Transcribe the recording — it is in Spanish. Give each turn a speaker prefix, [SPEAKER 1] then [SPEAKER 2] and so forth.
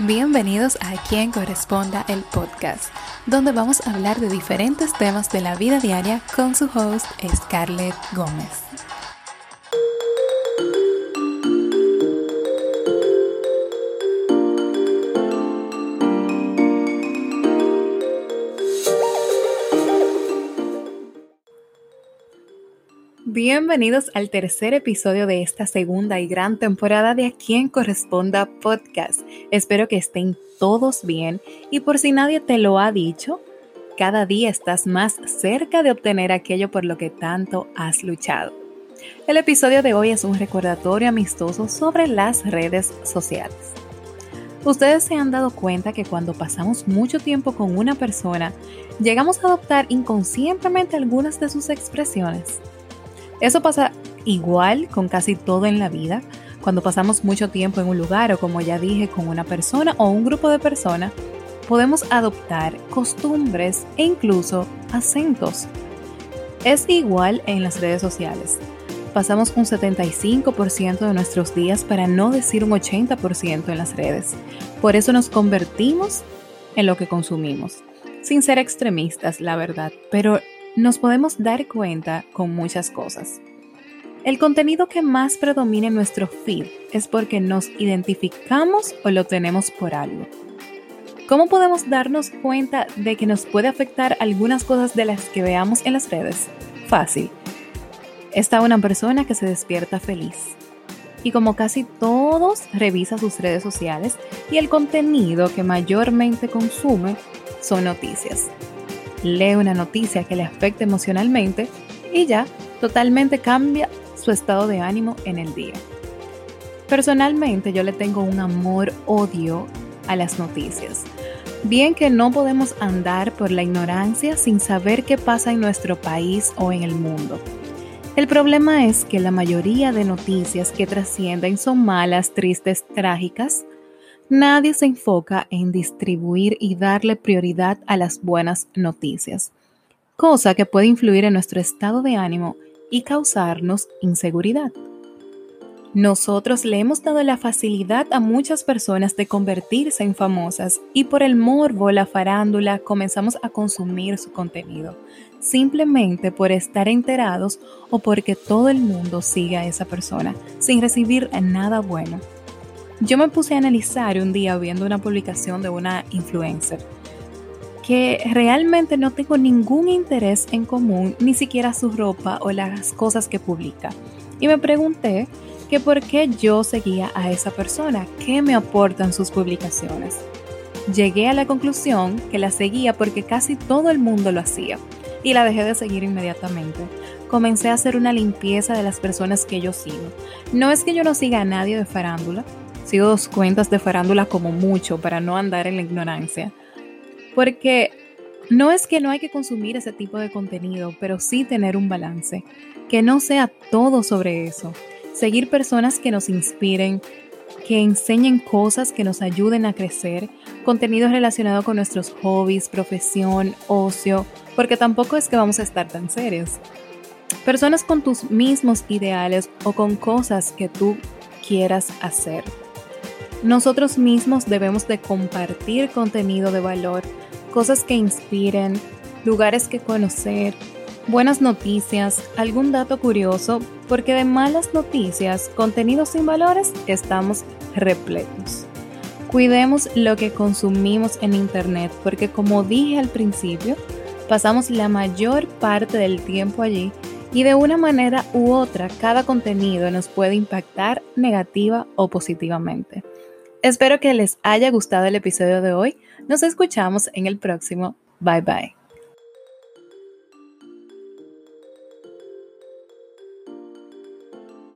[SPEAKER 1] Bienvenidos a Quien Corresponda el podcast, donde vamos a hablar de diferentes temas de la vida diaria con su host Scarlett Gómez. Bienvenidos al tercer episodio de esta segunda y gran temporada de A quien corresponda podcast. Espero que estén todos bien y por si nadie te lo ha dicho, cada día estás más cerca de obtener aquello por lo que tanto has luchado. El episodio de hoy es un recordatorio amistoso sobre las redes sociales. Ustedes se han dado cuenta que cuando pasamos mucho tiempo con una persona, llegamos a adoptar inconscientemente algunas de sus expresiones. Eso pasa igual con casi todo en la vida. Cuando pasamos mucho tiempo en un lugar o como ya dije, con una persona o un grupo de personas, podemos adoptar costumbres e incluso acentos. Es igual en las redes sociales. Pasamos un 75% de nuestros días para no decir un 80% en las redes. Por eso nos convertimos en lo que consumimos. Sin ser extremistas, la verdad, pero nos podemos dar cuenta con muchas cosas. El contenido que más predomina en nuestro feed es porque nos identificamos o lo tenemos por algo. ¿Cómo podemos darnos cuenta de que nos puede afectar algunas cosas de las que veamos en las redes? Fácil. Está una persona que se despierta feliz. Y como casi todos, revisa sus redes sociales y el contenido que mayormente consume son noticias lee una noticia que le afecte emocionalmente y ya totalmente cambia su estado de ánimo en el día. Personalmente yo le tengo un amor-odio a las noticias. Bien que no podemos andar por la ignorancia sin saber qué pasa en nuestro país o en el mundo. El problema es que la mayoría de noticias que trascienden son malas, tristes, trágicas nadie se enfoca en distribuir y darle prioridad a las buenas noticias, cosa que puede influir en nuestro estado de ánimo y causarnos inseguridad. Nosotros le hemos dado la facilidad a muchas personas de convertirse en famosas y por el morbo, la farándula, comenzamos a consumir su contenido, simplemente por estar enterados o porque todo el mundo sigue a esa persona, sin recibir nada bueno. Yo me puse a analizar un día viendo una publicación de una influencer que realmente no tengo ningún interés en común, ni siquiera su ropa o las cosas que publica. Y me pregunté que por qué yo seguía a esa persona, qué me aportan sus publicaciones. Llegué a la conclusión que la seguía porque casi todo el mundo lo hacía y la dejé de seguir inmediatamente. Comencé a hacer una limpieza de las personas que yo sigo. No es que yo no siga a nadie de farándula, sigo dos cuentas de farándula como mucho para no andar en la ignorancia. Porque no es que no hay que consumir ese tipo de contenido, pero sí tener un balance. Que no sea todo sobre eso. Seguir personas que nos inspiren, que enseñen cosas que nos ayuden a crecer, contenido relacionado con nuestros hobbies, profesión, ocio, porque tampoco es que vamos a estar tan serios. Personas con tus mismos ideales o con cosas que tú quieras hacer. Nosotros mismos debemos de compartir contenido de valor, cosas que inspiren, lugares que conocer, buenas noticias, algún dato curioso, porque de malas noticias, contenidos sin valores, estamos repletos. Cuidemos lo que consumimos en Internet, porque como dije al principio, pasamos la mayor parte del tiempo allí y de una manera u otra cada contenido nos puede impactar negativa o positivamente. Espero que les haya gustado el episodio de hoy. Nos escuchamos en el próximo. Bye bye.